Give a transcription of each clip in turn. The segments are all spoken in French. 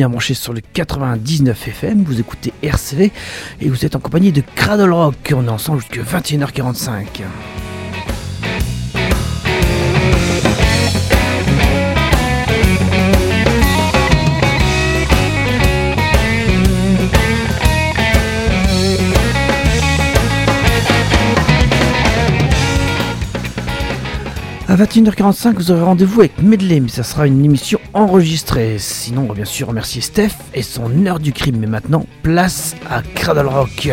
bien branchés sur le 99 FM, vous écoutez RCV et vous êtes en compagnie de Cradle Rock. On est ensemble jusqu'à 21h45. 21h45, vous aurez rendez-vous avec Medley, mais ça sera une émission enregistrée. Sinon, on va bien sûr remercier Steph et son heure du crime. Mais maintenant, place à Cradle Rock.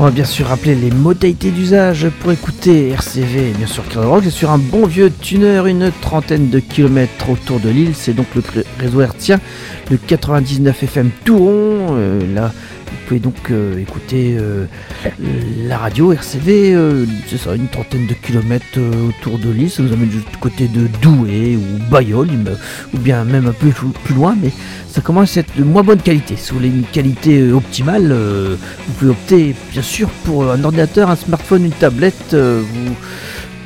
On va bien sûr rappeler les modalités d'usage pour écouter RCV bien sûr Cradle Rock. C'est sur un bon vieux tuner, une trentaine de kilomètres autour de l'île. C'est donc le réseau hertzien, le 99 FM Touron. Euh, pouvez donc euh, écouter euh, la radio RCV, euh, c'est ça, une trentaine de kilomètres euh, autour de l'île. Ça nous amène du côté de Douai ou Bayol, ou bien même un peu plus loin, mais ça commence à être de moins bonne qualité. Si vous voulez une qualité euh, optimale, euh, vous pouvez opter bien sûr pour un ordinateur, un smartphone, une tablette. euh, vous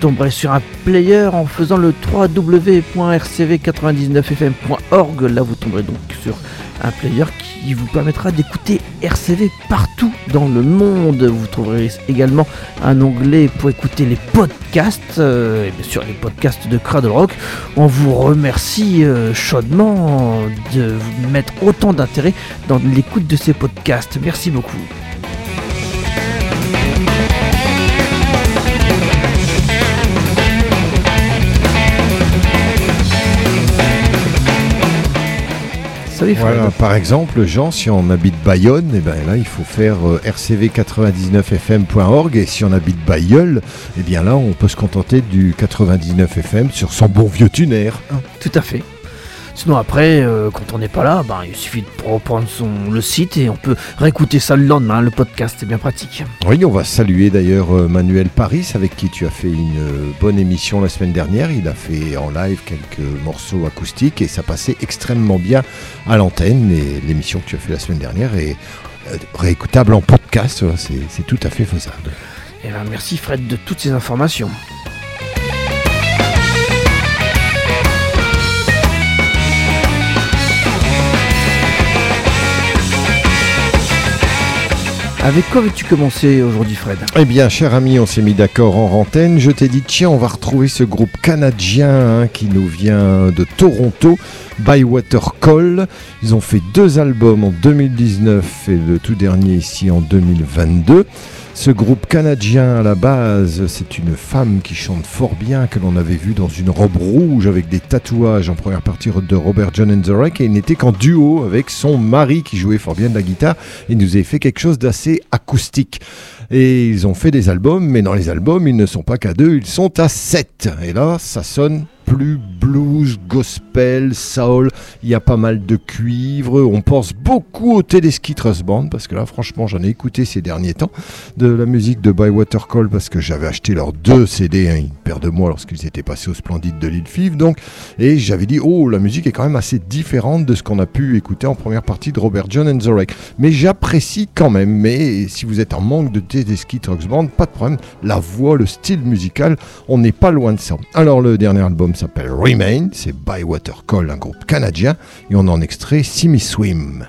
tomberez sur un player en faisant le www.rcv99fm.org. Là, vous tomberez donc sur un player qui vous permettra d'écouter RCV partout dans le monde. Vous trouverez également un onglet pour écouter les podcasts, euh, et bien sûr les podcasts de Cradle Rock. On vous remercie euh, chaudement de mettre autant d'intérêt dans l'écoute de ces podcasts. Merci beaucoup. Voilà, par exemple, Jean, si on habite Bayonne, eh ben là, il faut faire euh, rcv99fm.org et si on habite Bayeul, eh bien là, on peut se contenter du 99 FM sur son bon vieux tuner. Tout à fait. Sinon après, euh, quand on n'est pas là, ben, il suffit de reprendre son, le site et on peut réécouter ça le lendemain. Le podcast, c'est bien pratique. Oui, on va saluer d'ailleurs euh, Manuel Paris, avec qui tu as fait une euh, bonne émission la semaine dernière. Il a fait en live quelques morceaux acoustiques et ça passait extrêmement bien à l'antenne. Et l'émission que tu as fait la semaine dernière est réécoutable en podcast. C'est tout à fait faisable. Et ben, merci Fred de toutes ces informations. Avec quoi veux-tu commencer aujourd'hui Fred? Eh bien, cher ami, on s'est mis d'accord en antenne. Je t'ai dit, tiens, on va retrouver ce groupe canadien hein, qui nous vient de Toronto, Bywater Call. Ils ont fait deux albums en 2019 et le tout dernier ici en 2022. Ce groupe canadien, à la base, c'est une femme qui chante fort bien, que l'on avait vu dans une robe rouge avec des tatouages en première partie de Robert John and the et il n'était qu'en duo avec son mari qui jouait fort bien de la guitare et nous avait fait quelque chose d'assez acoustique. Et ils ont fait des albums, mais dans les albums, ils ne sont pas qu'à deux, ils sont à sept. Et là, ça sonne plus blues, gospel, soul. Il y a pas mal de cuivre. On pense beaucoup au Tedeschi Trust Band, parce que là, franchement, j'en ai écouté ces derniers temps de la musique de Bywater Call, parce que j'avais acheté leurs deux CD, hein, une paire de mois, lorsqu'ils étaient passés au Splendide de l'île Five. Donc, et j'avais dit, oh, la musique est quand même assez différente de ce qu'on a pu écouter en première partie de Robert John and the Wreck. Mais j'apprécie quand même. Mais si vous êtes en manque de Tedeschi Trucks Band, pas de problème. La voix, le style musical, on n'est pas loin de ça. Alors, le dernier album s'appelle Remain, c'est Bywater Call, un groupe canadien, et on en extrait Simi Swim.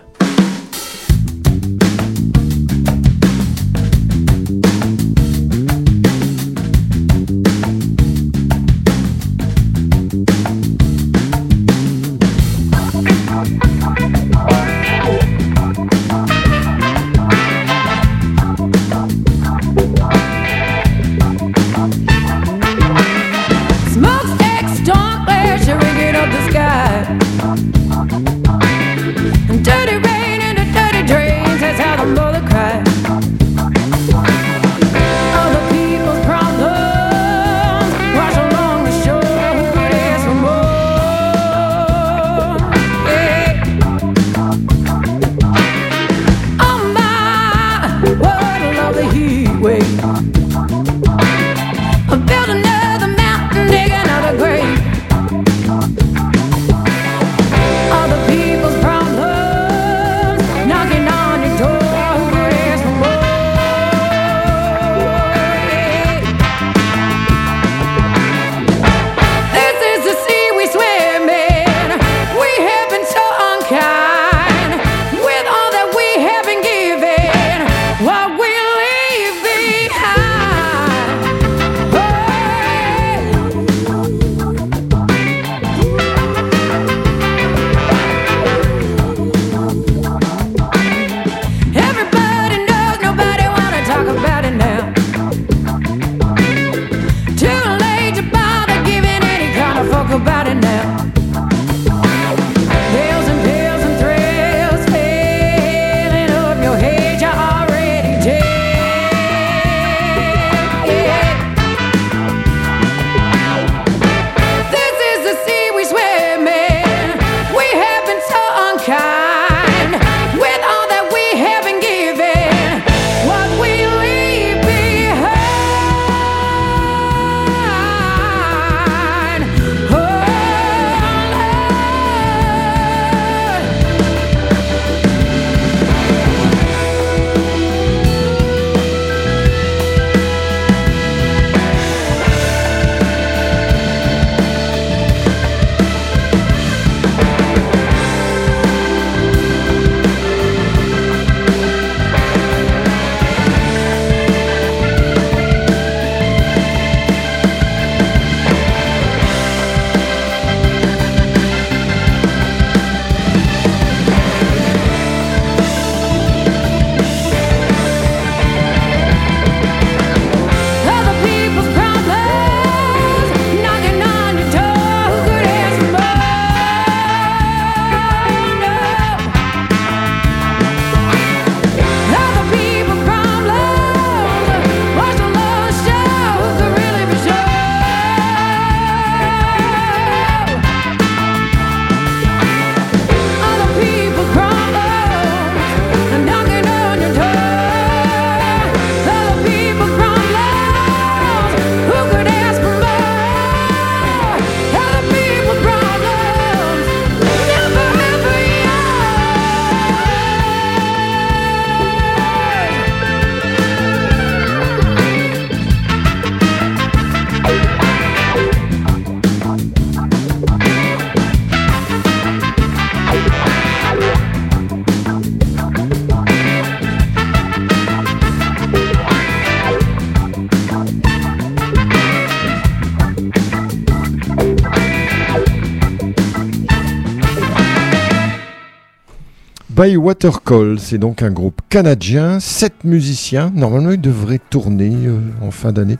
By Watercall, c'est donc un groupe canadien, sept musiciens. Normalement, ils devraient tourner euh, en fin d'année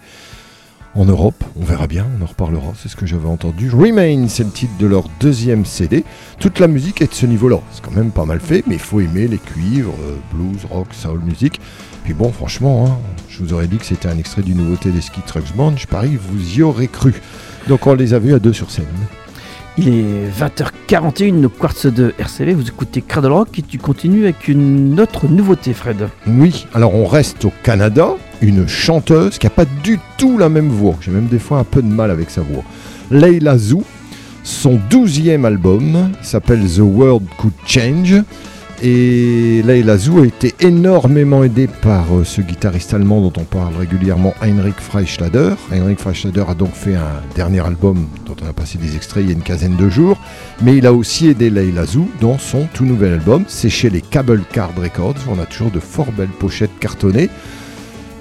en Europe. On verra bien, on en reparlera, c'est ce que j'avais entendu. Remain, c'est le titre de leur deuxième CD. Toute la musique est de ce niveau-là. C'est quand même pas mal fait, mais il faut aimer les cuivres, euh, blues, rock, soul music. Puis bon, franchement, hein, je vous aurais dit que c'était un extrait d'une nouveauté des Ski Trucks Band. Je parie vous y aurez cru. Donc on les a vus à deux sur scène. Il est 20h41 au Quartz de RCV, vous écoutez Cradle Rock et tu continues avec une autre nouveauté Fred. Oui, alors on reste au Canada, une chanteuse qui n'a pas du tout la même voix, j'ai même des fois un peu de mal avec sa voix. Leila Zou, son douzième album s'appelle The World Could Change et Leila Zou a été énormément aidé par euh, ce guitariste allemand dont on parle régulièrement, Heinrich Freischlader. Heinrich Freischlader a donc fait un dernier album dont on a passé des extraits il y a une quinzaine de jours, mais il a aussi aidé Leila Zou dans son tout nouvel album. C'est chez les Cable Card Records. On a toujours de fort belles pochettes cartonnées.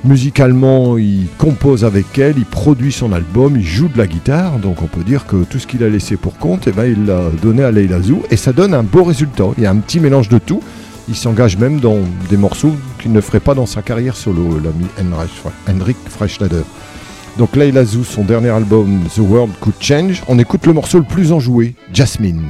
Musicalement, il compose avec elle, il produit son album, il joue de la guitare, donc on peut dire que tout ce qu'il a laissé pour compte, eh ben, il l'a donné à Leila Zou, et ça donne un beau résultat. Il y a un petit mélange de tout. Il s'engage même dans des morceaux qu'il ne ferait pas dans sa carrière solo, l'ami Henrik Freischlader. Donc Leila Zou, son dernier album The World Could Change, on écoute le morceau le plus enjoué, Jasmine.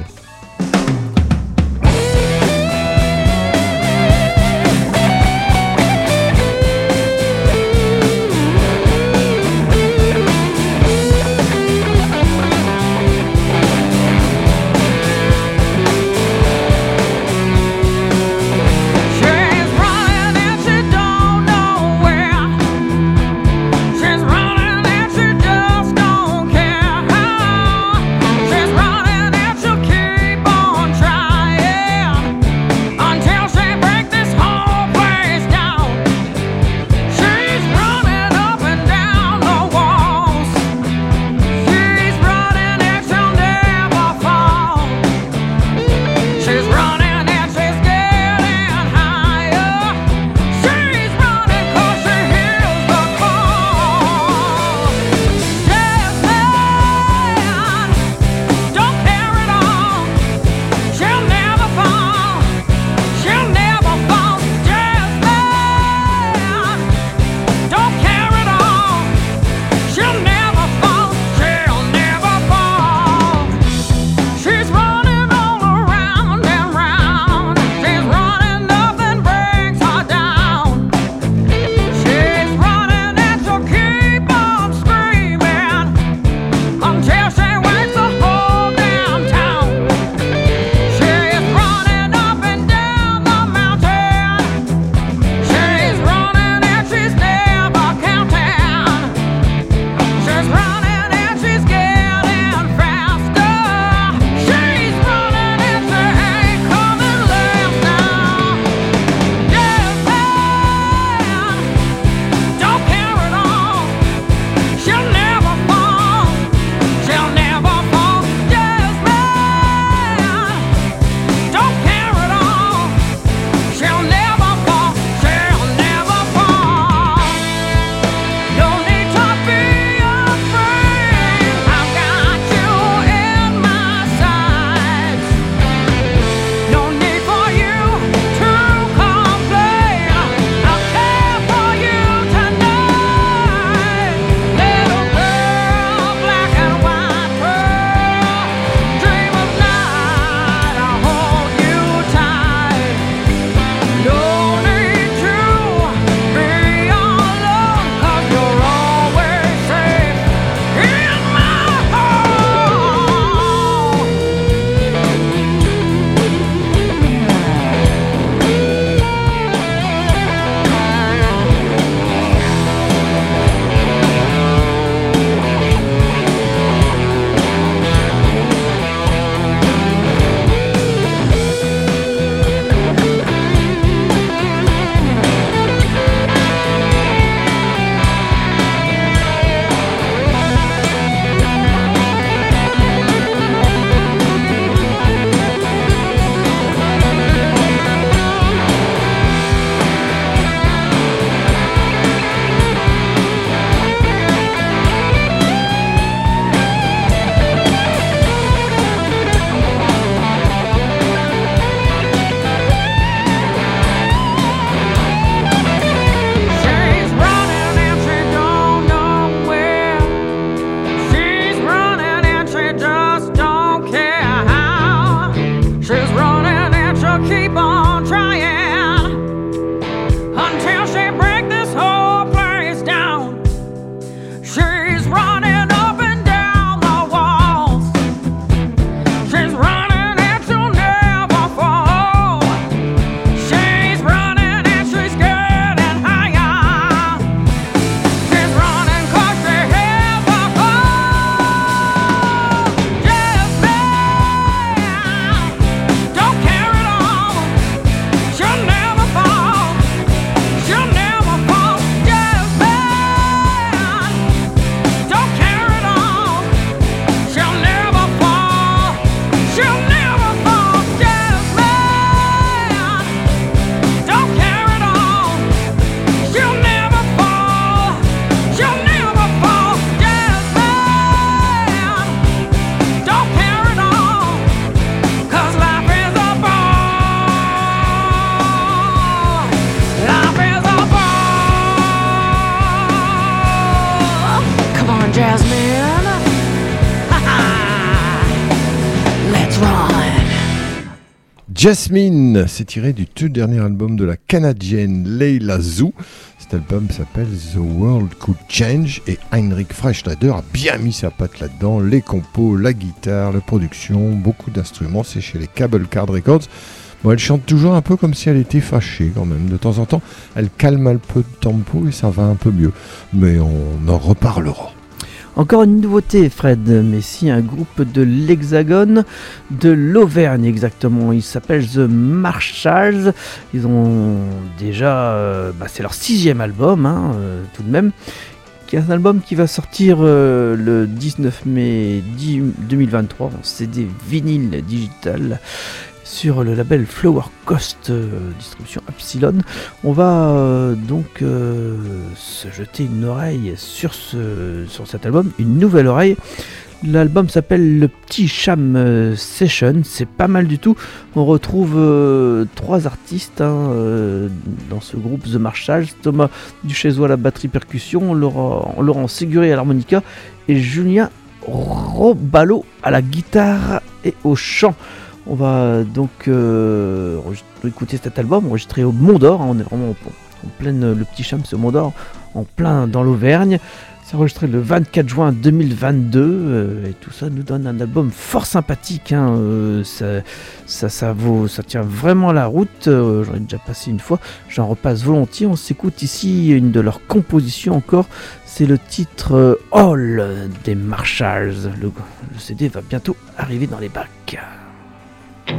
Jasmine, c'est tiré du tout dernier album de la canadienne Leila Zou. Cet album s'appelle The World Could Change et Heinrich Freischneider a bien mis sa patte là-dedans. Les compos, la guitare, la production, beaucoup d'instruments. C'est chez les Cable Card Records. Bon, elle chante toujours un peu comme si elle était fâchée quand même. De temps en temps, elle calme un peu de tempo et ça va un peu mieux. Mais on en reparlera. Encore une nouveauté, Fred, mais si un groupe de l'Hexagone, de l'Auvergne exactement. Il s'appelle The Marshalls. Ils ont déjà. Euh, bah, c'est leur sixième album, hein, euh, tout de même. Qui est un album qui va sortir euh, le 19 mai 2023 en CD vinyle digital sur le label Flower Coast euh, distribution Epsilon. On va euh, donc euh, se jeter une oreille sur, ce, cet album, une nouvelle oreille. L'album s'appelle Le Petit Cham Session, c'est pas mal du tout. On retrouve trois artistes hein, dans ce groupe The Marshalls Thomas Duchessois à la batterie percussion, Laurent, Laurent Séguré à l'harmonica et Julien Robalo à la guitare et au chant. On va donc euh, écouter cet album enregistré au Mont d'Or. Hein, on est vraiment en, pleine, le petit cham, ce Mont d'Or, en plein dans l'Auvergne. C'est enregistré le 24 juin 2022 euh, et tout ça nous donne un album fort sympathique. Hein, euh, ça, ça, ça tient vraiment la route. J'en ai déjà passé une fois, j'en repasse volontiers. On s'écoute ici une de leurs compositions encore. C'est le titre All des Marshalls. le CD va bientôt arriver dans les bacs. Euh,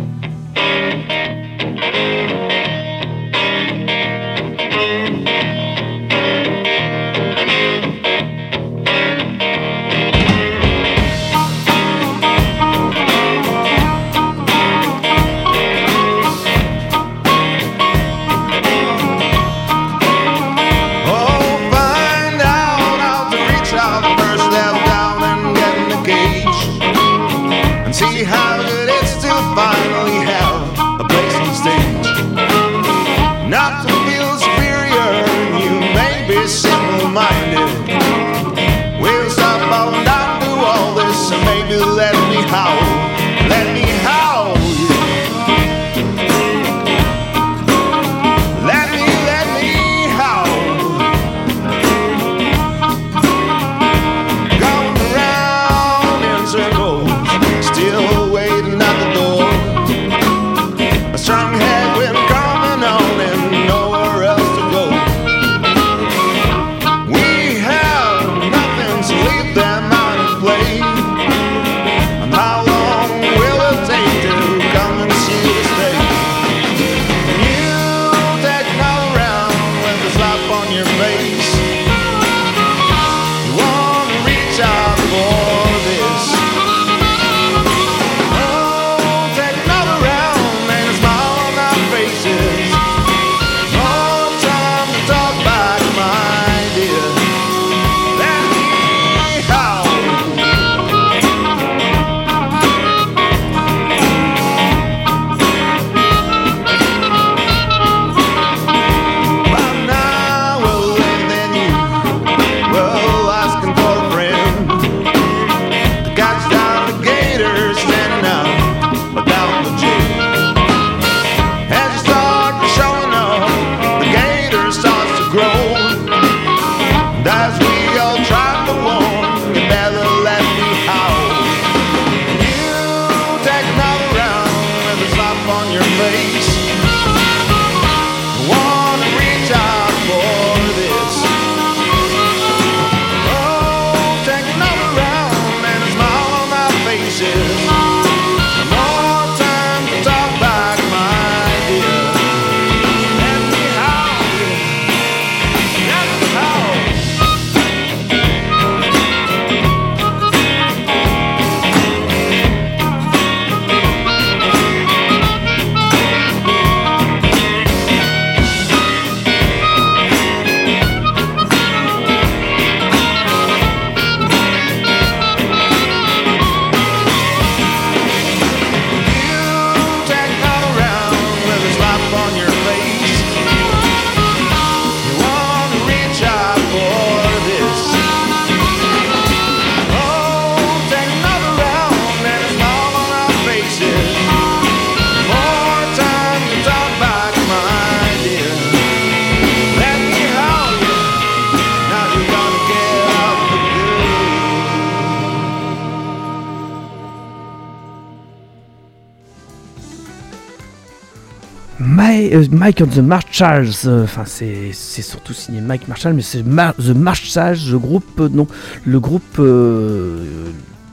Mike and the Marshalls, euh, enfin c'est surtout signé Mike Marshall, mais c'est The Marshalls, le groupe, non, le groupe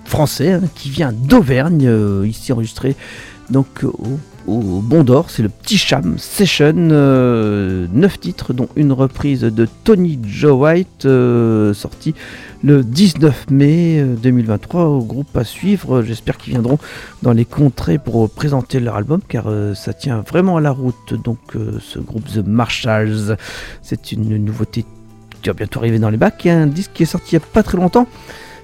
français hein, qui vient d'Auvergne, ici enregistré donc au au Bon d'Or, c'est le Petit Cham Session, 9 euh, titres dont une reprise de Tony Joe White euh, sortie le 19 mai 2023 euh, au groupe à suivre. J'espère qu'ils viendront dans les contrées pour présenter leur album car ça tient vraiment à la route. Donc ce groupe The Marshalls, c'est une nouveauté qui va bientôt arriver dans les bacs. un disque qui est sorti il n'y a pas très longtemps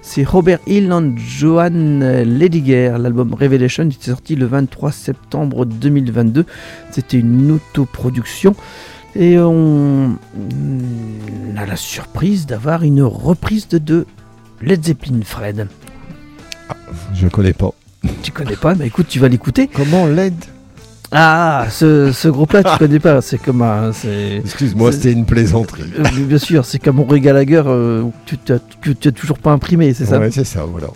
c'est Robert Hill et Johan Lediger. L'album Revelation était sorti le 23 septembre 2022. C'était une autoproduction. Et on a la surprise d'avoir une reprise de Led Zeppelin, Fred. Ah, je connais pas. Tu connais pas Mais écoute, tu vas l'écouter. Comment Led? Ah, ce, ce groupe-là, tu connais pas. C'est comme un. Excuse-moi, c'était une plaisanterie. Euh, bien sûr, c'est comme Henri Gallagher euh, tu n'as toujours pas imprimé, c'est ça Ouais, c'est ça, voilà.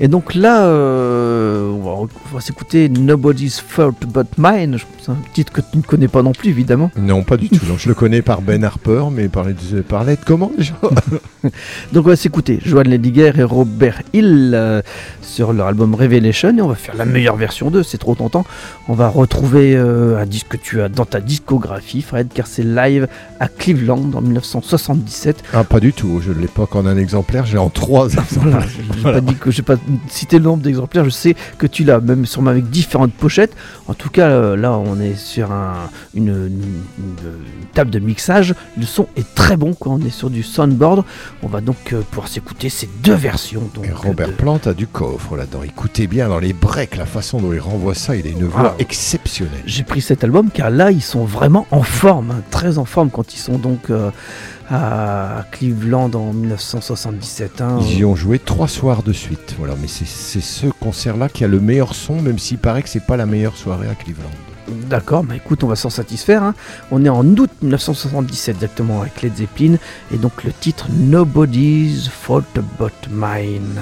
Et donc là, euh, on va, s'écouter Nobody's Fault But Mine. C'est un titre que tu ne connais pas non plus, évidemment. Non, pas du tout. je le connais par Ben Harper, mais par parlait de comment déjà Donc on va s'écouter Joan Lediger et Robert Hill euh, sur leur album Revelation. Et on va faire la meilleure version d'eux, c'est trop tentant. On va retrouver euh, un disque que tu as dans ta discographie, Fred, car c'est live à Cleveland en 1977. Ah, pas du tout. Je ne l'ai pas qu'en un exemplaire, j'ai en trois exemplaires. Voilà, que j'ai pas citer le nombre d'exemplaires, je sais que tu l'as, même sûrement avec différentes pochettes. En tout cas, euh, là, on est sur une, table de mixage. Le son est très bon quand on est sur du soundboard. On va donc euh, pouvoir s'écouter ces deux versions. Donc, Et Robert Plante a du coffre là-dedans. Écoutez bien dans les breaks, la façon dont il renvoie ça, il a une voix ah. exceptionnelle. J'ai pris cet album car là, ils sont vraiment en forme, hein, très en forme quand ils sont donc. Euh, à Cleveland en 1977. Hein. Ils y ont joué trois soirs de suite. Voilà, mais c'est ce concert-là qui a le meilleur son, même s'il paraît que c'est pas la meilleure soirée à Cleveland. D'accord, bah écoute, on va s'en satisfaire. Hein. On est en août 1977 exactement avec Led Zeppelin et donc le titre Nobody's Fault But Mine.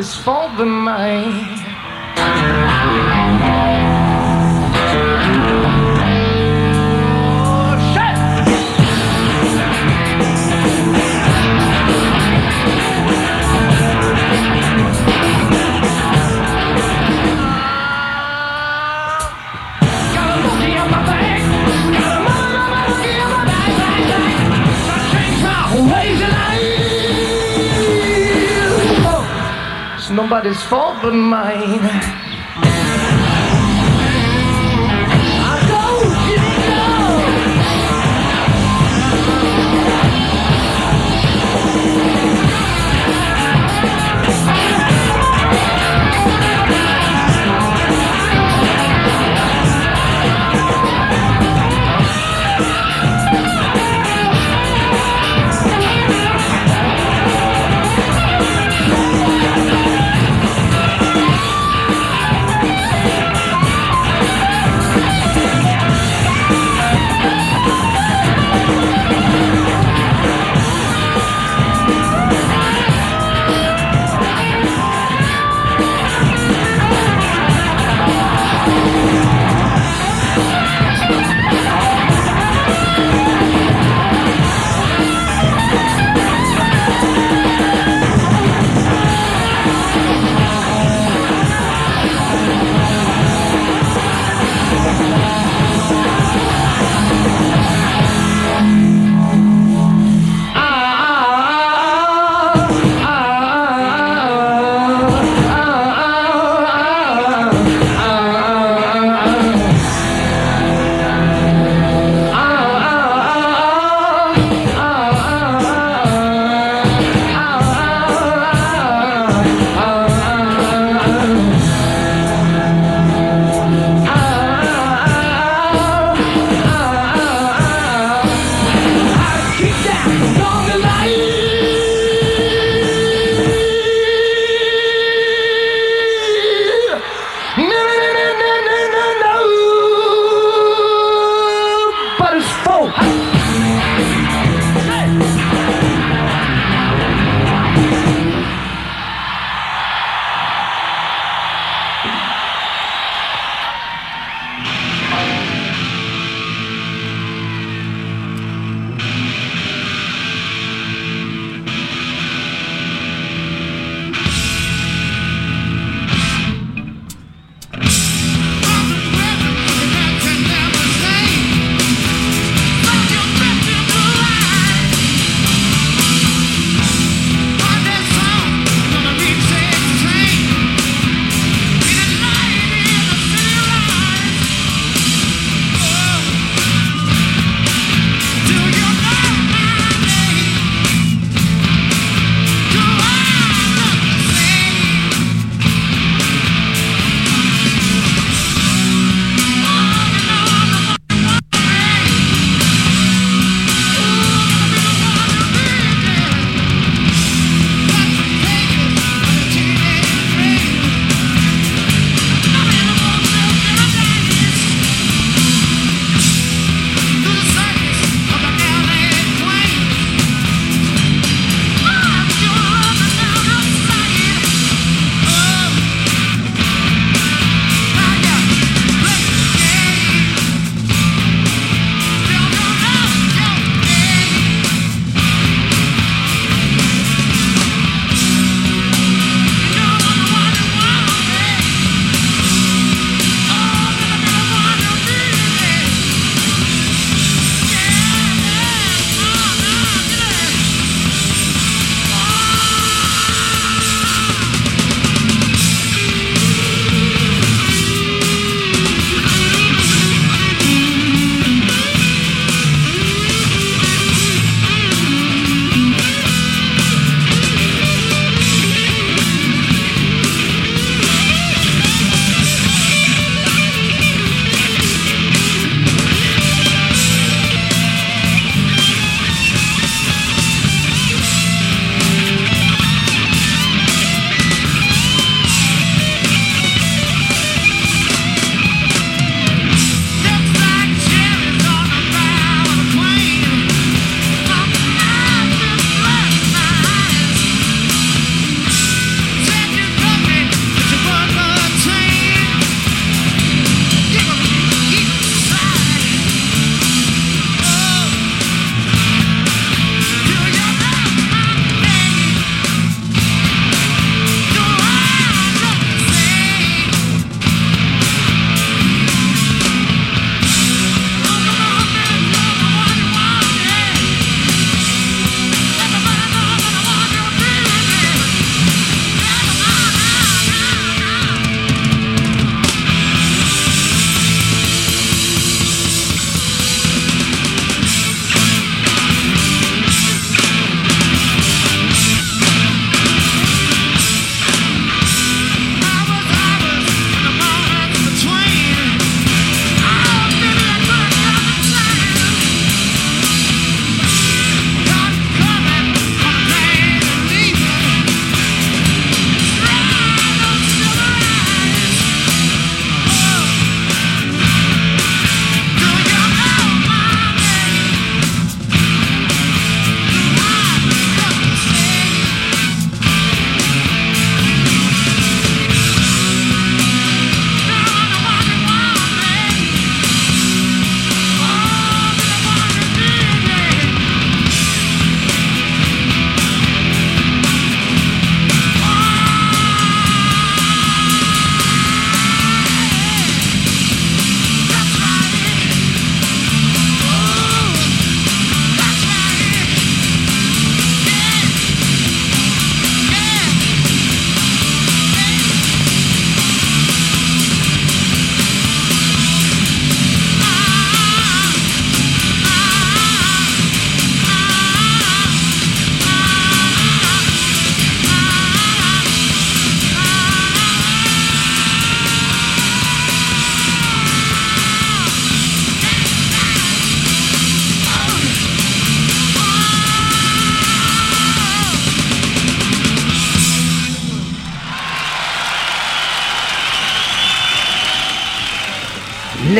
is for the mind. Nobody's fault but mine.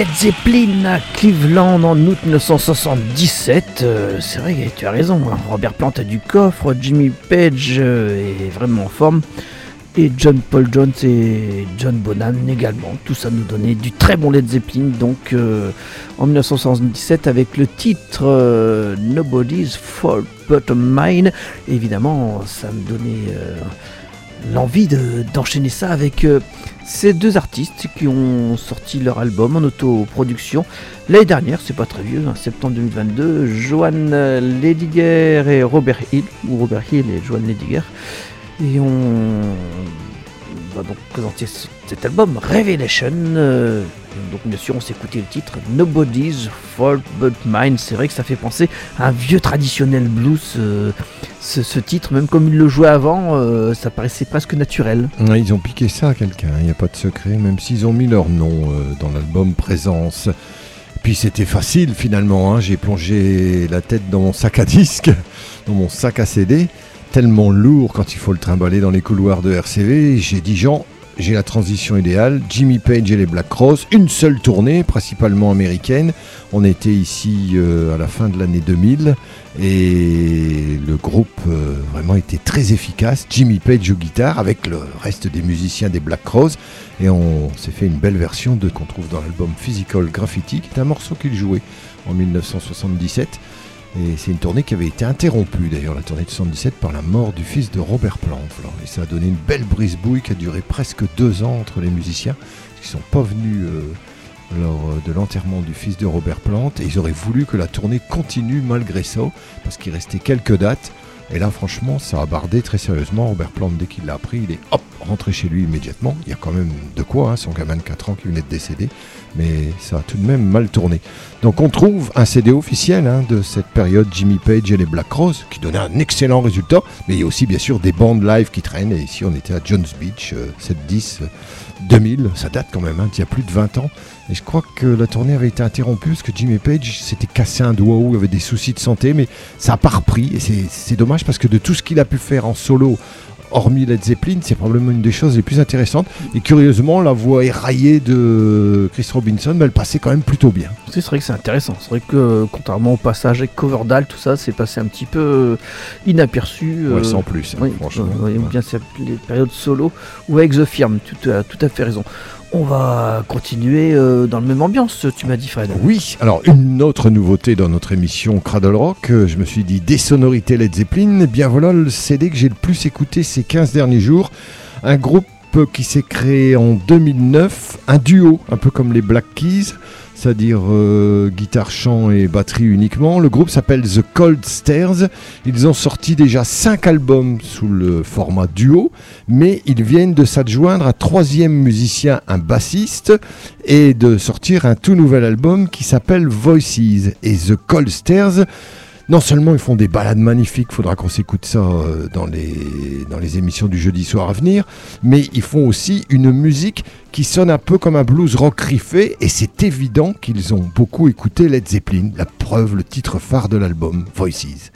Led Zeppelin à Cleveland en août 1977. Euh, c'est vrai tu as raison, hein. Robert Plant a du coffre, Jimmy Page euh, est vraiment en forme. Et John Paul Jones et John Bonham également. Tout ça nous donnait du très bon Led Zeppelin. Donc euh, en 1977 avec le titre Nobody's Fault But Mine. évidemment, ça me donnait l'envie d'enchaîner ça avec ces deux artistes qui ont sorti leur album en autoproduction l'année dernière, c'est pas très vieux, en septembre 2022, Joan Lediger et Robert Hill, ou Robert Hill et Joan Lediger, et on va donc présenter cet album Revelation. Euh, donc bien sûr on s'est écouté le titre Nobody's Fault But Mine. C'est vrai que ça fait penser à un vieux traditionnel blues. Euh, ce, titre, même comme ils le jouaient avant, euh, ça paraissait presque naturel. ils ont piqué ça à quelqu'un, il n'y a pas de secret, même s'ils ont mis leur nom dans l'album Présence. Puis c'était facile finalement, hein. j'ai plongé la tête dans mon sac à disque, dans mon sac à CD tellement lourd quand il faut le trimballer dans les couloirs de RCV. J'ai dit Jean, j'ai la transition idéale. Jimmy Page et les Black Cross, une seule tournée, principalement américaine. On était ici euh, à la fin de l'année 2000 et le groupe euh, vraiment était très efficace. Jimmy Page au guitare avec le reste des musiciens des Black Cross et on s'est fait une belle version de qu'on trouve dans l'album Physical Graffiti, qui est un morceau qu'il jouait en 1977. Et c'est une tournée qui avait été interrompue, d'ailleurs, la tournée de 77, par la mort du fils de Robert Plant. Et ça a donné une belle brise-bouille qui a duré presque deux ans entre les musiciens, qui ne sont pas venus euh, lors de l'enterrement du fils de Robert Plant. Et ils auraient voulu que la tournée continue malgré ça, parce qu'il restait quelques dates. Et là, franchement, ça a bardé très sérieusement. Robert Plant, dès qu'il l'a appris, il est hop, rentré chez lui immédiatement. Il y a quand même de quoi, hein, son gamin de 4 ans qui venait de décéder. Mais ça a tout de même mal tourné. Donc on trouve un CD officiel hein, de cette période Jimmy Page et les Black Rose, qui donnait un excellent résultat. Mais il y a aussi bien sûr des bandes live qui traînent. Et ici on était à Jones Beach, 7-10, 2000. Ça date quand même, hein, il y a plus de 20 ans. Et je crois que la tournée avait été interrompue parce que Jimmy Page s'était cassé un doigt ou avait des soucis de santé, mais ça n'a pas repris. Et c'est dommage parce que de tout ce qu'il a pu faire en solo, hormis Led Zeppelin, c'est probablement une des choses les plus intéressantes. Et curieusement, la voix éraillée de Chris Robinson, elle passait quand même plutôt bien. C'est vrai que c'est intéressant. C'est vrai que contrairement au passage avec Coverdale, tout ça, c'est passé un petit peu euh, inaperçu. Ouais, euh, sans plus, hein, franchement. bien les périodes solo ou avec The Firm, tu as tout à fait raison. On va continuer euh, dans la même ambiance, tu m'as dit Fred. Oui, alors une autre nouveauté dans notre émission Cradle Rock, euh, je me suis dit des sonorités Led Zeppelin, bien voilà le CD que j'ai le plus écouté ces 15 derniers jours. Un groupe qui s'est créé en 2009, un duo, un peu comme les Black Keys, c'est-à-dire euh, guitare, chant et batterie uniquement. Le groupe s'appelle The Cold Stairs. Ils ont sorti déjà 5 albums sous le format duo, mais ils viennent de s'adjoindre un troisième musicien, un bassiste, et de sortir un tout nouvel album qui s'appelle Voices. Et The Cold Stairs non seulement ils font des balades magnifiques, faudra qu'on s'écoute ça euh, dans les, dans les émissions du jeudi soir à venir, mais ils font aussi une musique qui sonne un peu comme un blues rock riffé, et c'est évident qu'ils ont beaucoup écouté Led Zeppelin, la preuve, le titre phare de l'album, Voices.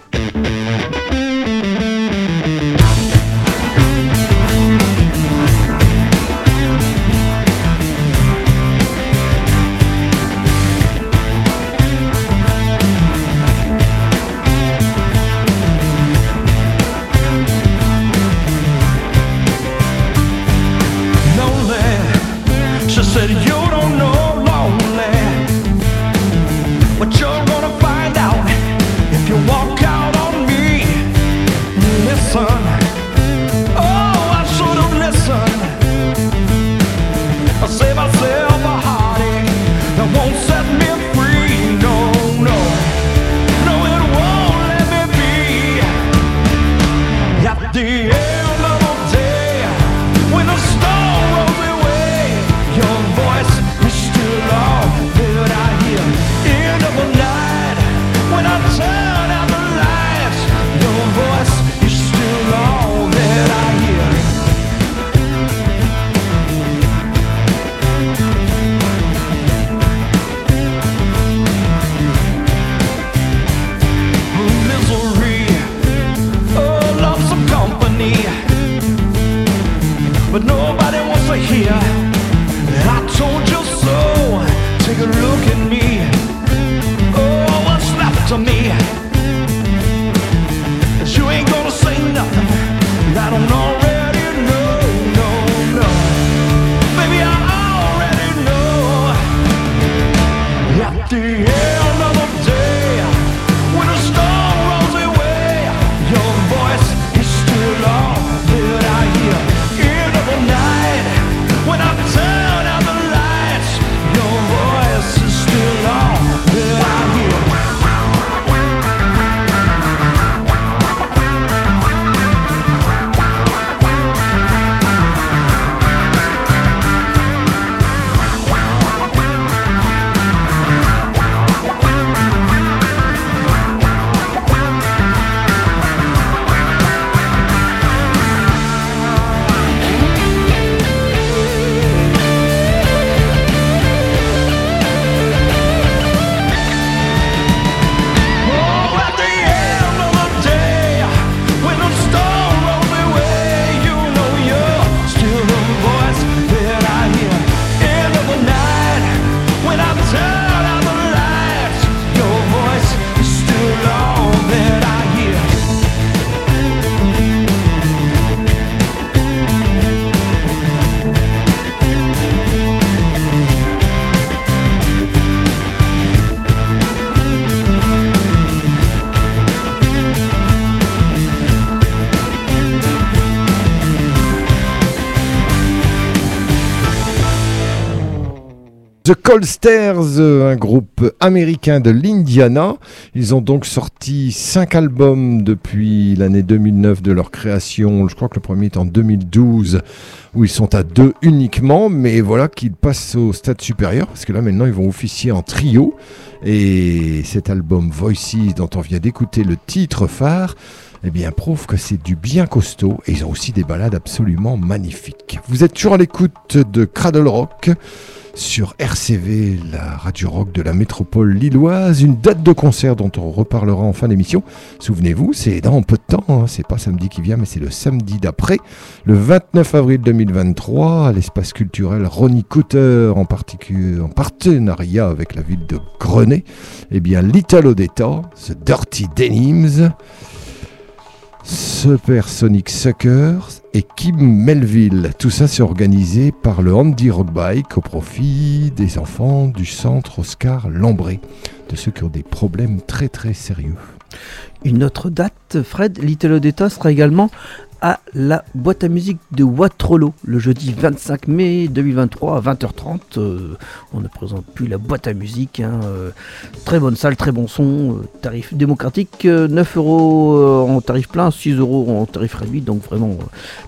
The Colsters, euh, un groupe américain de l'Indiana. Ils ont donc sorti cinq albums depuis l'année 2009 de leur création. Je crois que le premier est en 2012, où ils sont à deux uniquement, mais voilà qu'ils passent au stade supérieur, parce que là maintenant ils vont officier en trio. Et cet album Voices, dont on vient d'écouter le titre phare, eh bien, prouve que c'est du bien costaud et ils ont aussi des balades absolument magnifiques. Vous êtes toujours à l'écoute de Cradle Rock sur RCV, la radio rock de la métropole lilloise. Une date de concert dont on reparlera en fin d'émission. Souvenez-vous, c'est dans peu de temps, hein. c'est pas samedi qui vient, mais c'est le samedi d'après, le 29 avril 2023, à l'espace culturel Ronnie Cooter, en, en partenariat avec la ville de Grenay. Eh bien, l'Italo Odetta, The Dirty Denims. Supersonic Suckers et Kim Melville. Tout ça c'est organisé par le Andy Rock Bike au profit des enfants du centre Oscar Lambré, de ceux qui ont des problèmes très très sérieux. Une autre date, Fred, Little Odetta sera également à la boîte à musique de Watrolo le jeudi 25 mai 2023 à 20h30. Euh, on ne présente plus la boîte à musique. Hein, euh, très bonne salle, très bon son, euh, tarif démocratique, 9 euros en tarif plein, 6 euros en tarif réduit, donc vraiment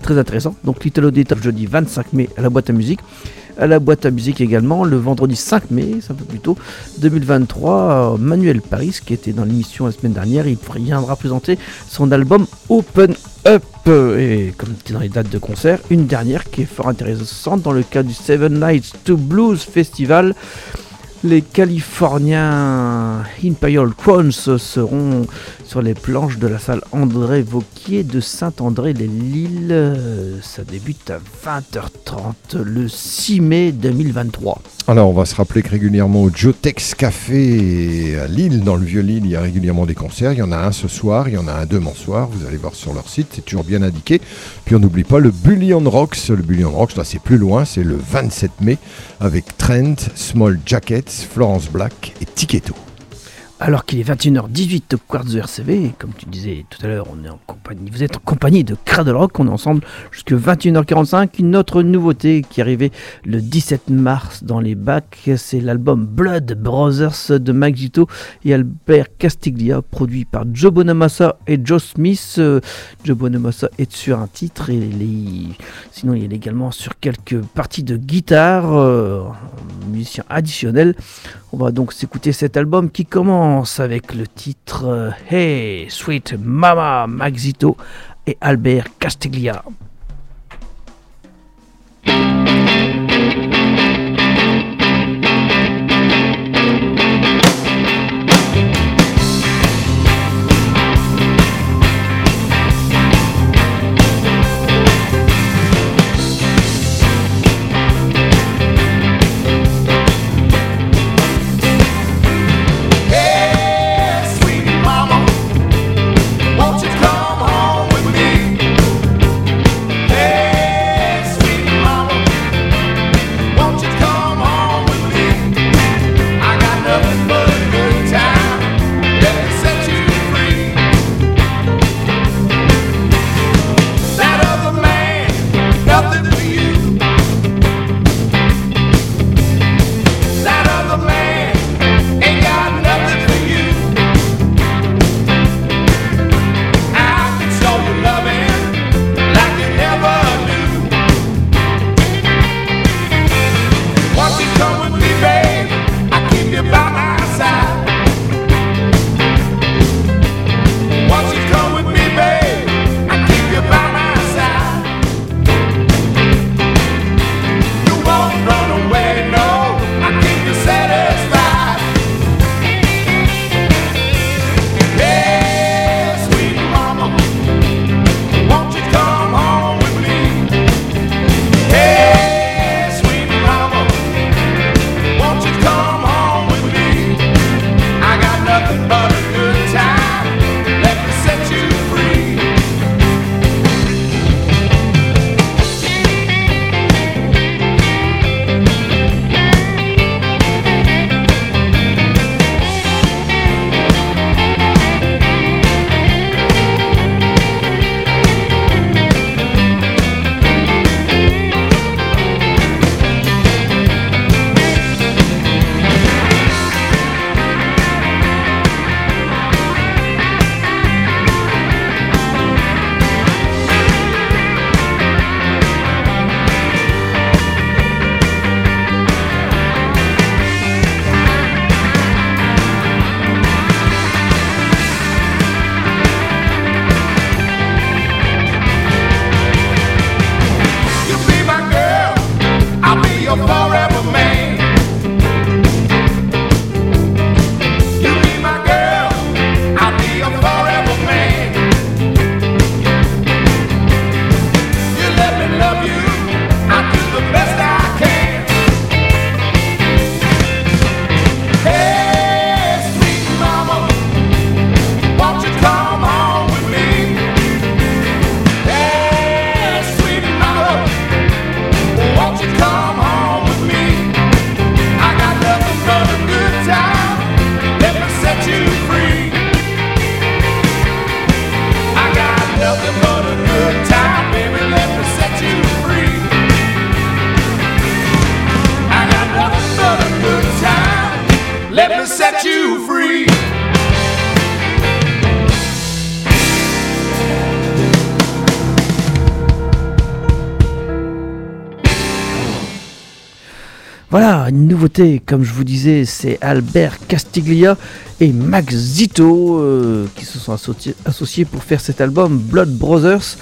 très intéressant. Donc Little Odetta jeudi 25 mai à la boîte à musique à la boîte à musique également le vendredi 5 mai, c'est un peu plus tôt, 2023. Manuel Paris, qui était dans l'émission la semaine dernière, il viendra présenter son album Open Up. Et comme dans les dates de concert, une dernière qui est fort intéressante dans le cadre du Seven Nights to Blues Festival. Les Californiens Imperial Crowns seront sur les planches de la salle André Vauquier de Saint-André-les-Lilles. Ça débute à 20h30 le 6 mai 2023. Alors, on va se rappeler que régulièrement au Jotex Café à Lille, dans le Vieux-Lille, il y a régulièrement des concerts. Il y en a un ce soir, il y en a un demain soir. Vous allez voir sur leur site, c'est toujours bien indiqué. Puis on n'oublie pas le Bullion Rocks. Le Bullion Rocks, là c'est plus loin, c'est le 27 mai avec Trent, Small Jackets, Florence Black et Tiketo. Alors qu'il est 21h18 au Quartz de RCV, comme tu disais tout à l'heure, on est en compagnie, vous êtes en compagnie de Cradle Rock, on est ensemble jusqu'à 21h45. Une autre nouveauté qui est arrivée le 17 mars dans les bacs, c'est l'album Blood Brothers de Mike Gito et Albert Castiglia, produit par Joe Bonamassa et Joe Smith. Euh, Joe Bonamassa est sur un titre et sinon il est également sur quelques parties de guitare, euh, musicien additionnel. On va donc s'écouter cet album qui commence avec le titre euh, Hey Sweet Mama Maxito et Albert Castiglia. Comme je vous disais, c'est Albert Castiglia et Max Zito euh, qui se sont associés, pour faire cet album Blood Brothers.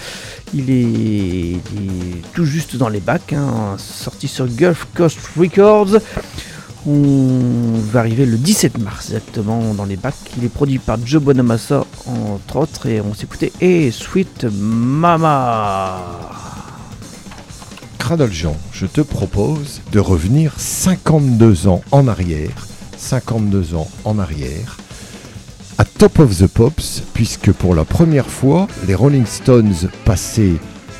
Il est, tout juste dans les bacs, hein, sorti sur Gulf Coast Records. On va arriver le 17 mars exactement dans les bacs. Il est produit par Joe Bonamassa entre autres et on s'écoutait Et Sweet Mama. Cradle Jean, je te propose de revenir 52 ans en arrière, 52 ans en arrière, à Top of the Pops, puisque pour la première fois, les Rolling Stones passaient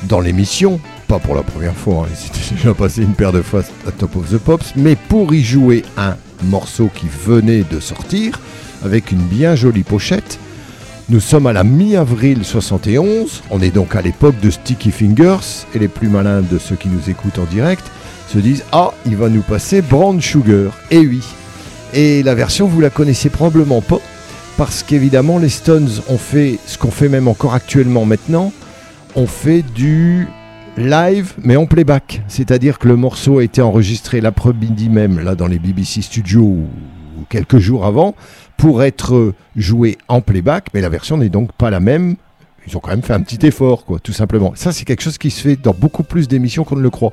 dans l'émission pas pour la première fois, hein. ils étaient déjà passé une paire de fois à Top of the Pops, mais pour y jouer un morceau qui venait de sortir, avec une bien jolie pochette. Nous sommes à la mi-avril 71, on est donc à l'époque de Sticky Fingers, et les plus malins de ceux qui nous écoutent en direct se disent Ah, il va nous passer Brown Sugar. Et oui. Et la version, vous la connaissez probablement pas, parce qu'évidemment, les Stones ont fait ce qu'on fait même encore actuellement maintenant, on fait du live mais en playback. C'est-à-dire que le morceau a été enregistré l'après-midi même, là dans les BBC Studios quelques jours avant, pour être joué en playback, mais la version n'est donc pas la même. Ils ont quand même fait un petit effort, quoi, tout simplement. Ça, c'est quelque chose qui se fait dans beaucoup plus d'émissions qu'on ne le croit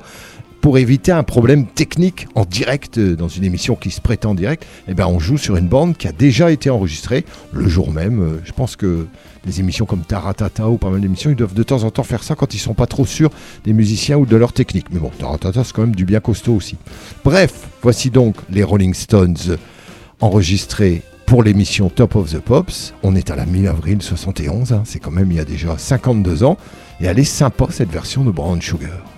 pour éviter un problème technique en direct euh, dans une émission qui se prétend en direct, eh ben on joue sur une bande qui a déjà été enregistrée le jour même. Euh, je pense que des émissions comme Taratata ou pas mal d'émissions, ils doivent de temps en temps faire ça quand ils sont pas trop sûrs des musiciens ou de leur technique. Mais bon, Taratata c'est quand même du bien costaud aussi. Bref, voici donc les Rolling Stones enregistrés pour l'émission Top of the Pops. On est à la mi-avril 71, hein. c'est quand même il y a déjà 52 ans. Et elle est sympa cette version de Brown Sugar.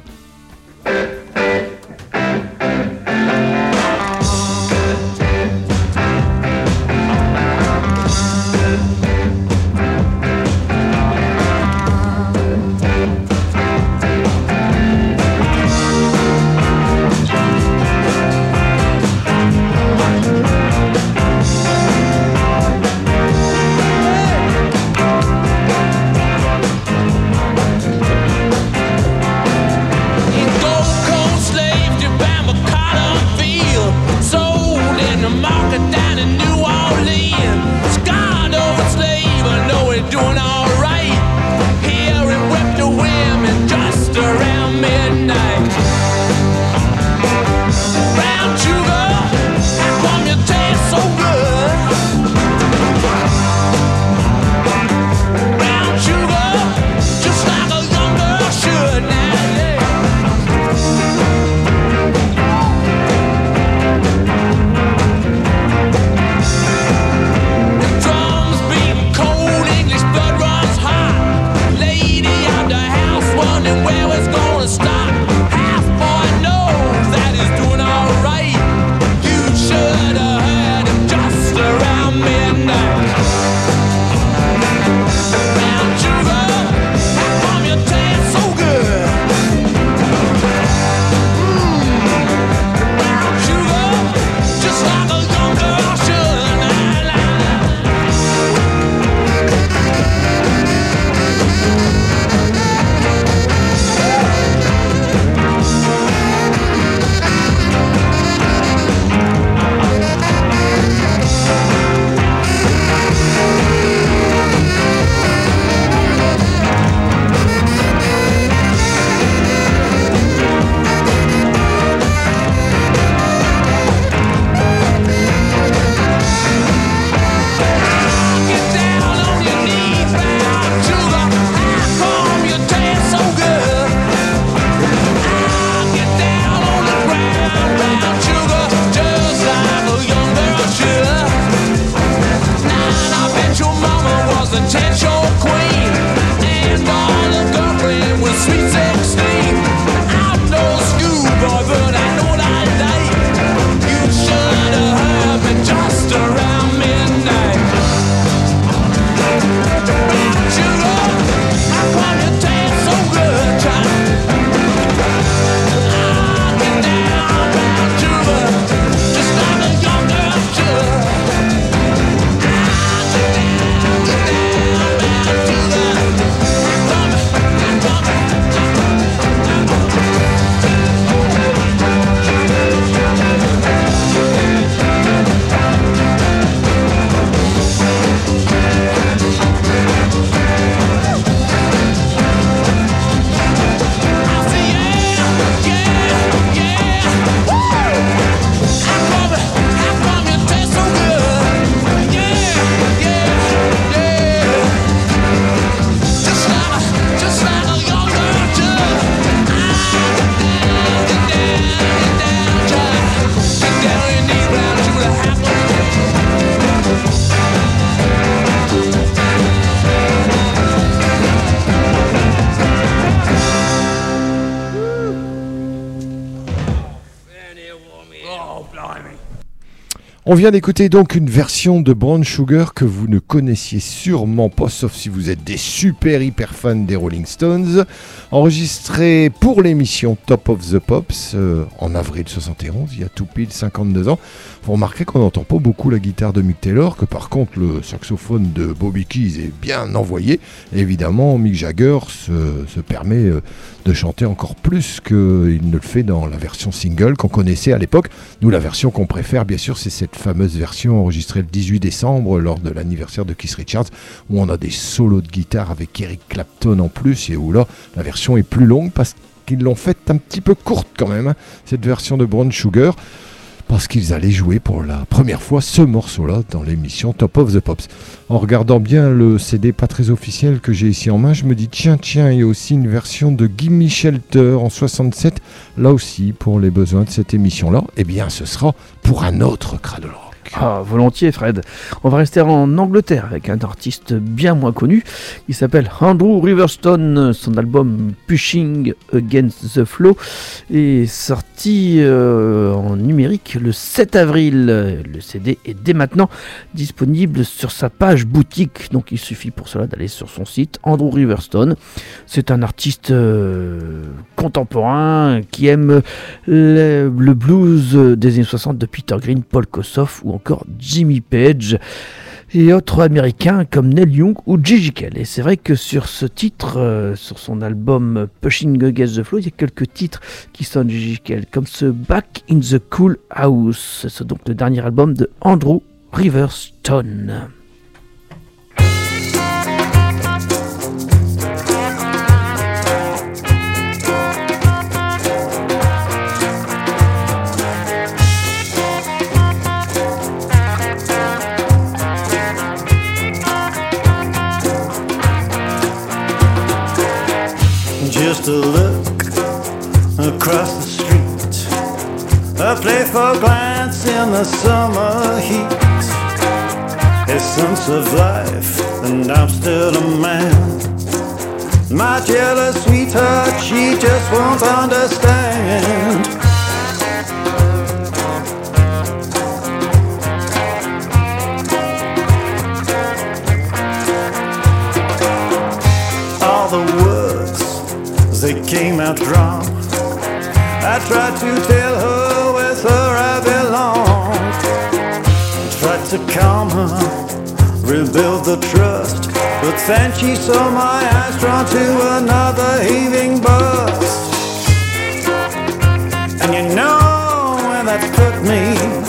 On vient d'écouter donc une version de Brown Sugar que vous ne connaissiez sûrement pas, sauf si vous êtes des super hyper fans des Rolling Stones, enregistrée pour l'émission Top of the Pops euh, en avril 71, il y a tout pile 52 ans. Vous remarquez qu'on n'entend pas beaucoup la guitare de Mick Taylor, que par contre le saxophone de Bobby Keys est bien envoyé. évidemment, Mick Jagger se, permet euh, de chanter encore plus qu'il ne le fait dans la version single qu'on connaissait à l'époque. Nous, la version qu'on préfère, bien sûr, c'est cette fameuse version enregistrée le 18 décembre lors de l'anniversaire de Keith Richards, où on a des solos de guitare avec Eric Clapton en plus, et où là, la version est plus longue parce qu'ils l'ont faite un petit peu courte quand même, hein, cette version de Brown Sugar parce qu'ils allaient jouer pour la première fois ce morceau-là dans l'émission Top of the Pops. En regardant bien le CD pas très officiel que j'ai ici en main, je me dis tiens tiens, il y a aussi une version de Gimme Shelter en 67, là aussi pour les besoins de cette émission-là. Eh bien, ce sera pour un autre Cradle ah, volontiers, Fred. On va rester en Angleterre avec un artiste bien moins connu. Il s'appelle Andrew Riverstone. Son album Pushing Against the Flow est sorti euh, en numérique le 7 avril. Le CD est dès maintenant disponible sur sa page boutique. Donc il suffit pour cela d'aller sur son site Andrew Riverstone. C'est un artiste euh, contemporain qui aime le, blues des années 60 de Peter Green, Paul Kossoff ou encore Jimmy Page et autres américains comme Neil Young ou Gigi Kell. Et c'est vrai que sur ce titre, euh, sur son album Pushing Against the Flow, il y a quelques titres qui sonnent Gigi Kell, comme ce Back in the Cool House. C'est donc le dernier album de Andrew Riverstone. Summer heat. A sense of life, and I'm still a man. My jealous sweetheart, she just won't understand. All the words, they came out wrong. I tried to tell her To calm her, rebuild the trust. But then she saw my eyes drawn to another heaving bust. And you know where that put me.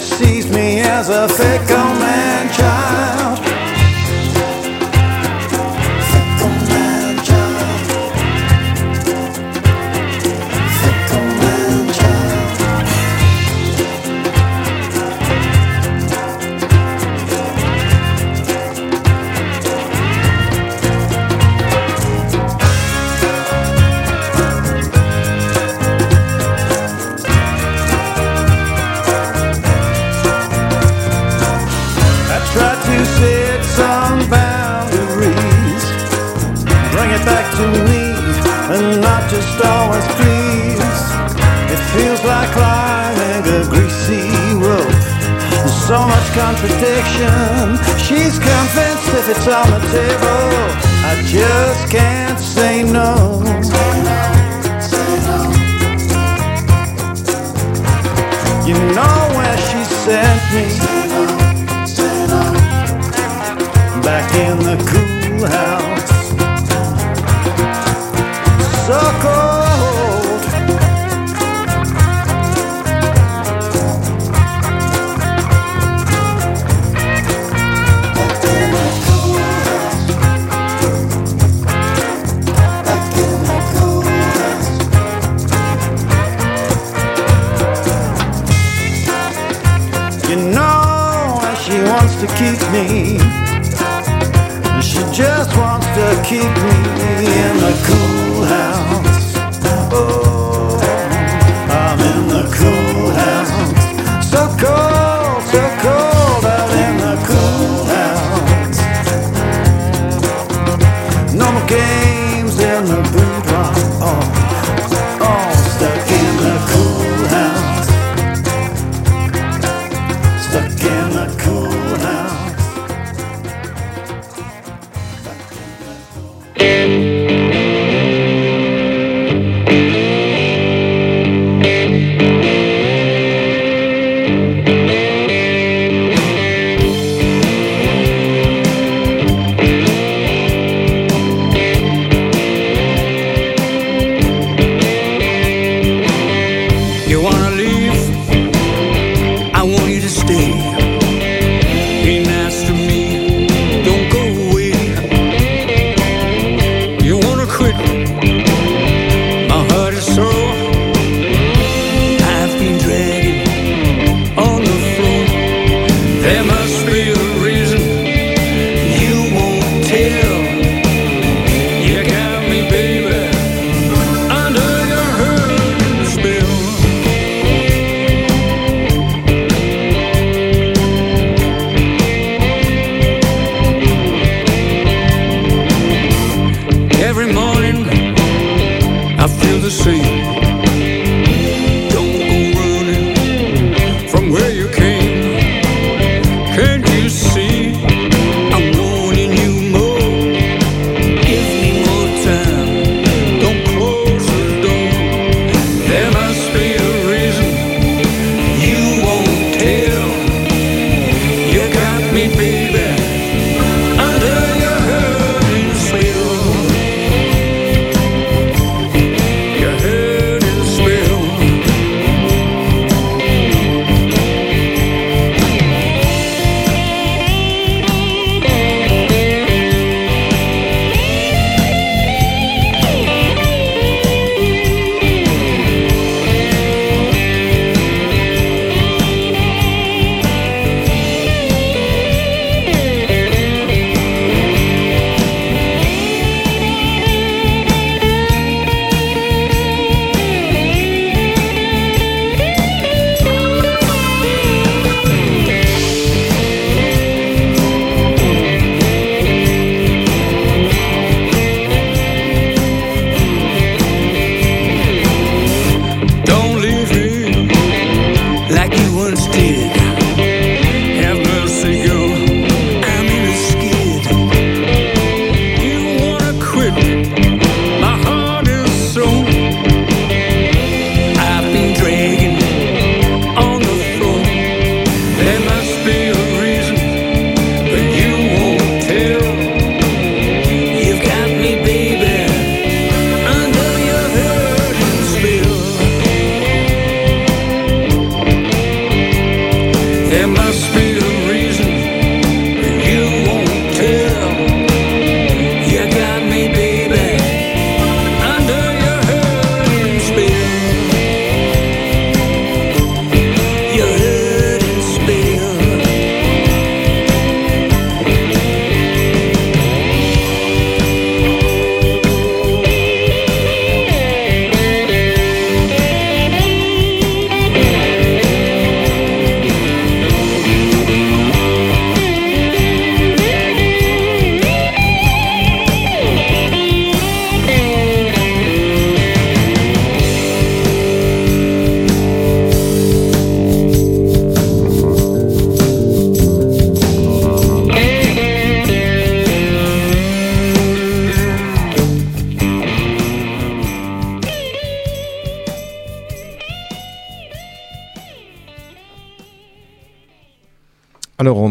Sees me as a fickle just always please. It feels like climbing a greasy rope. There's so much contradiction. She's convinced if it's on the table, I just can't say no. You know where she sent me. Back in the cool house to keep me. She just wants to keep me in the cool house. Oh, I'm in the cool house. So cold.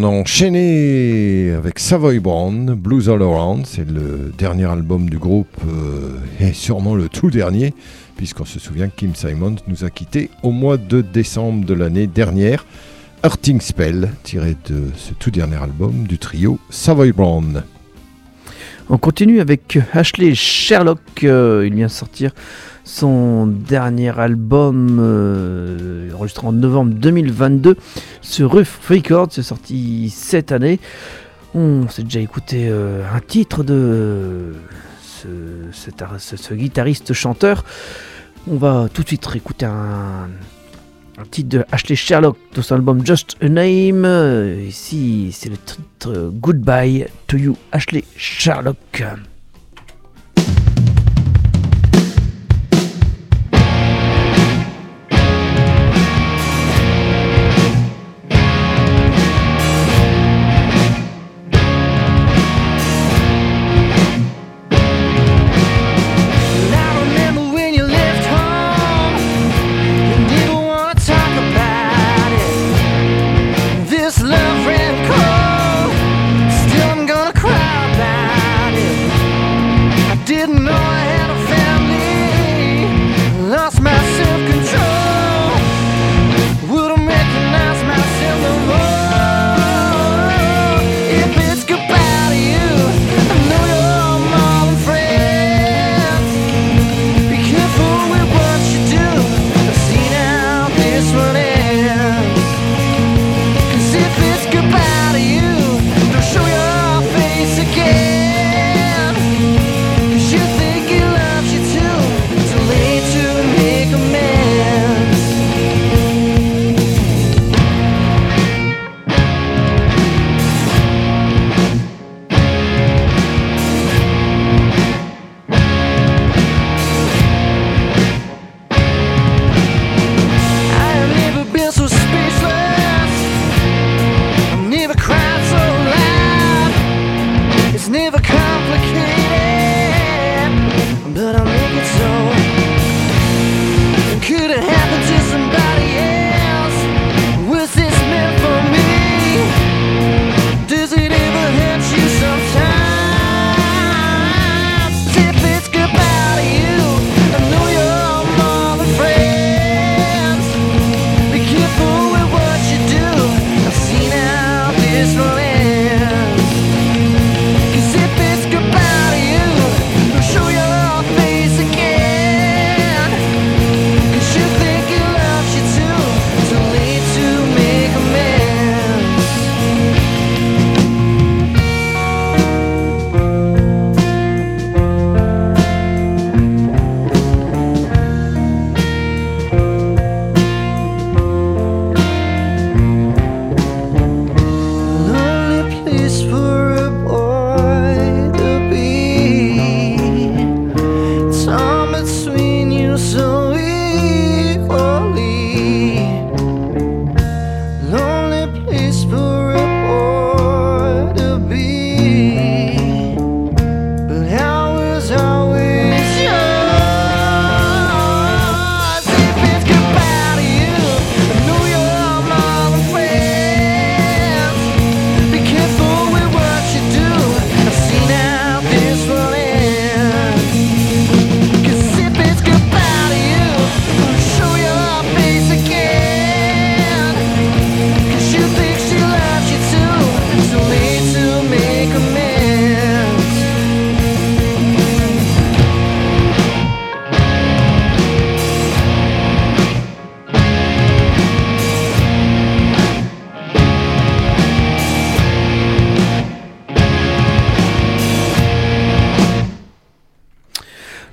on a avec Savoy Brown, Blues All Around. C'est le dernier album du groupe euh, et sûrement le tout dernier, puisqu'on se souvient que Kim Simon nous a quittés au mois de décembre de l'année dernière. Hurting Spell, tiré de ce tout dernier album du trio Savoy Brown. On continue avec Ashley Sherlock. Euh, il vient sortir son dernier album euh, enregistré en novembre 2022 sur Ruff Records, c'est sorti cette année. On s'est déjà écouté euh, un titre de ce, cet ar- ce- ce guitariste chanteur. On va tout de suite réécouter un, un titre de Ashley Sherlock de son album Just a Name. Euh, Ici, c'est le titre Goodbye to You, Ashley Sherlock.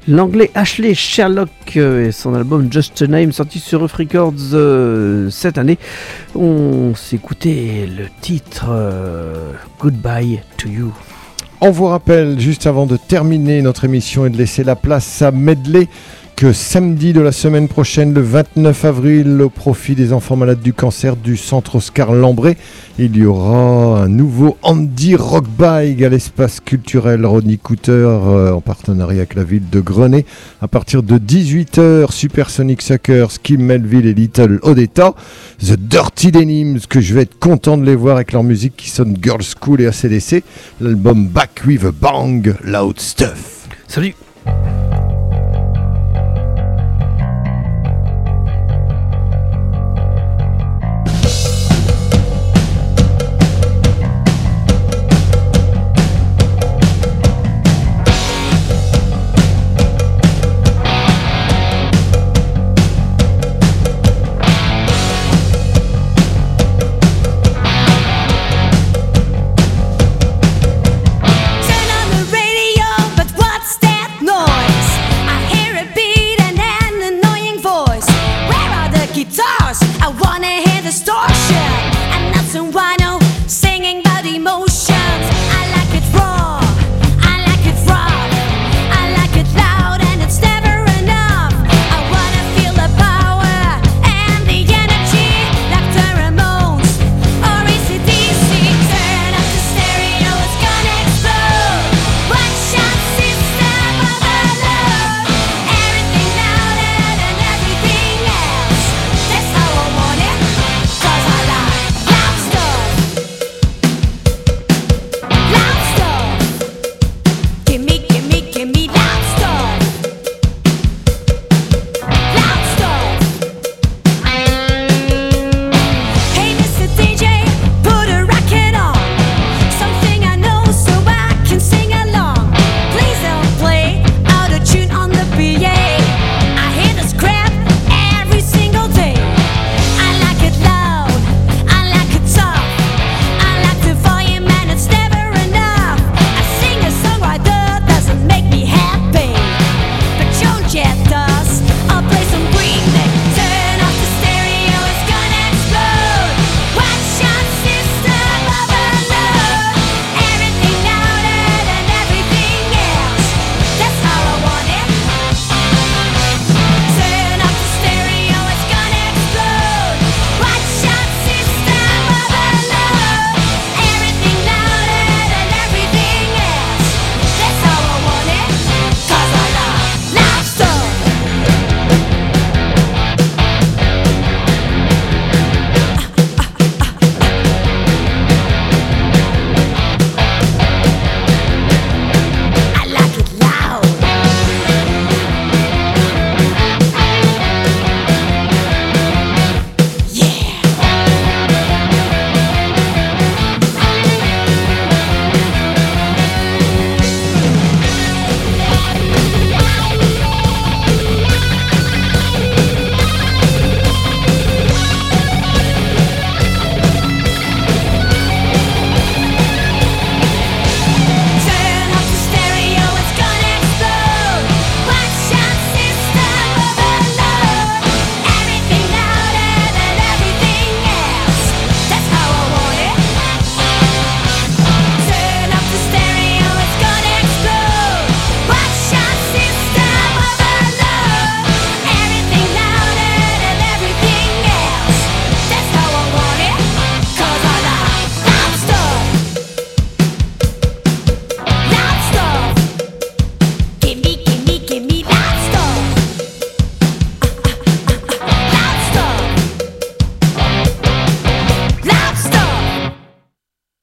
L'anglais Ashley Sherlock euh, et son album Just a Name sorti sur Rough Records euh, cette année. On écouté le titre euh, Goodbye to You. On vous rappelle, juste avant de terminer notre émission et de laisser la place à Medley, samedi de la semaine prochaine, le 29 avril, au profit des enfants malades du cancer du centre Oscar Lambré, il y aura un nouveau Andy Rock à l'espace culturel Ronnie Cooter euh, en partenariat avec la ville de Grenay. À partir de 18h, Supersonic Suckers, Kim Melville et Little Odetta, The Dirty Denims, que je vais être content de les voir avec leur musique qui sonne Girl School et ACDC, l'album Back with a Bang, Loud Stuff. Salut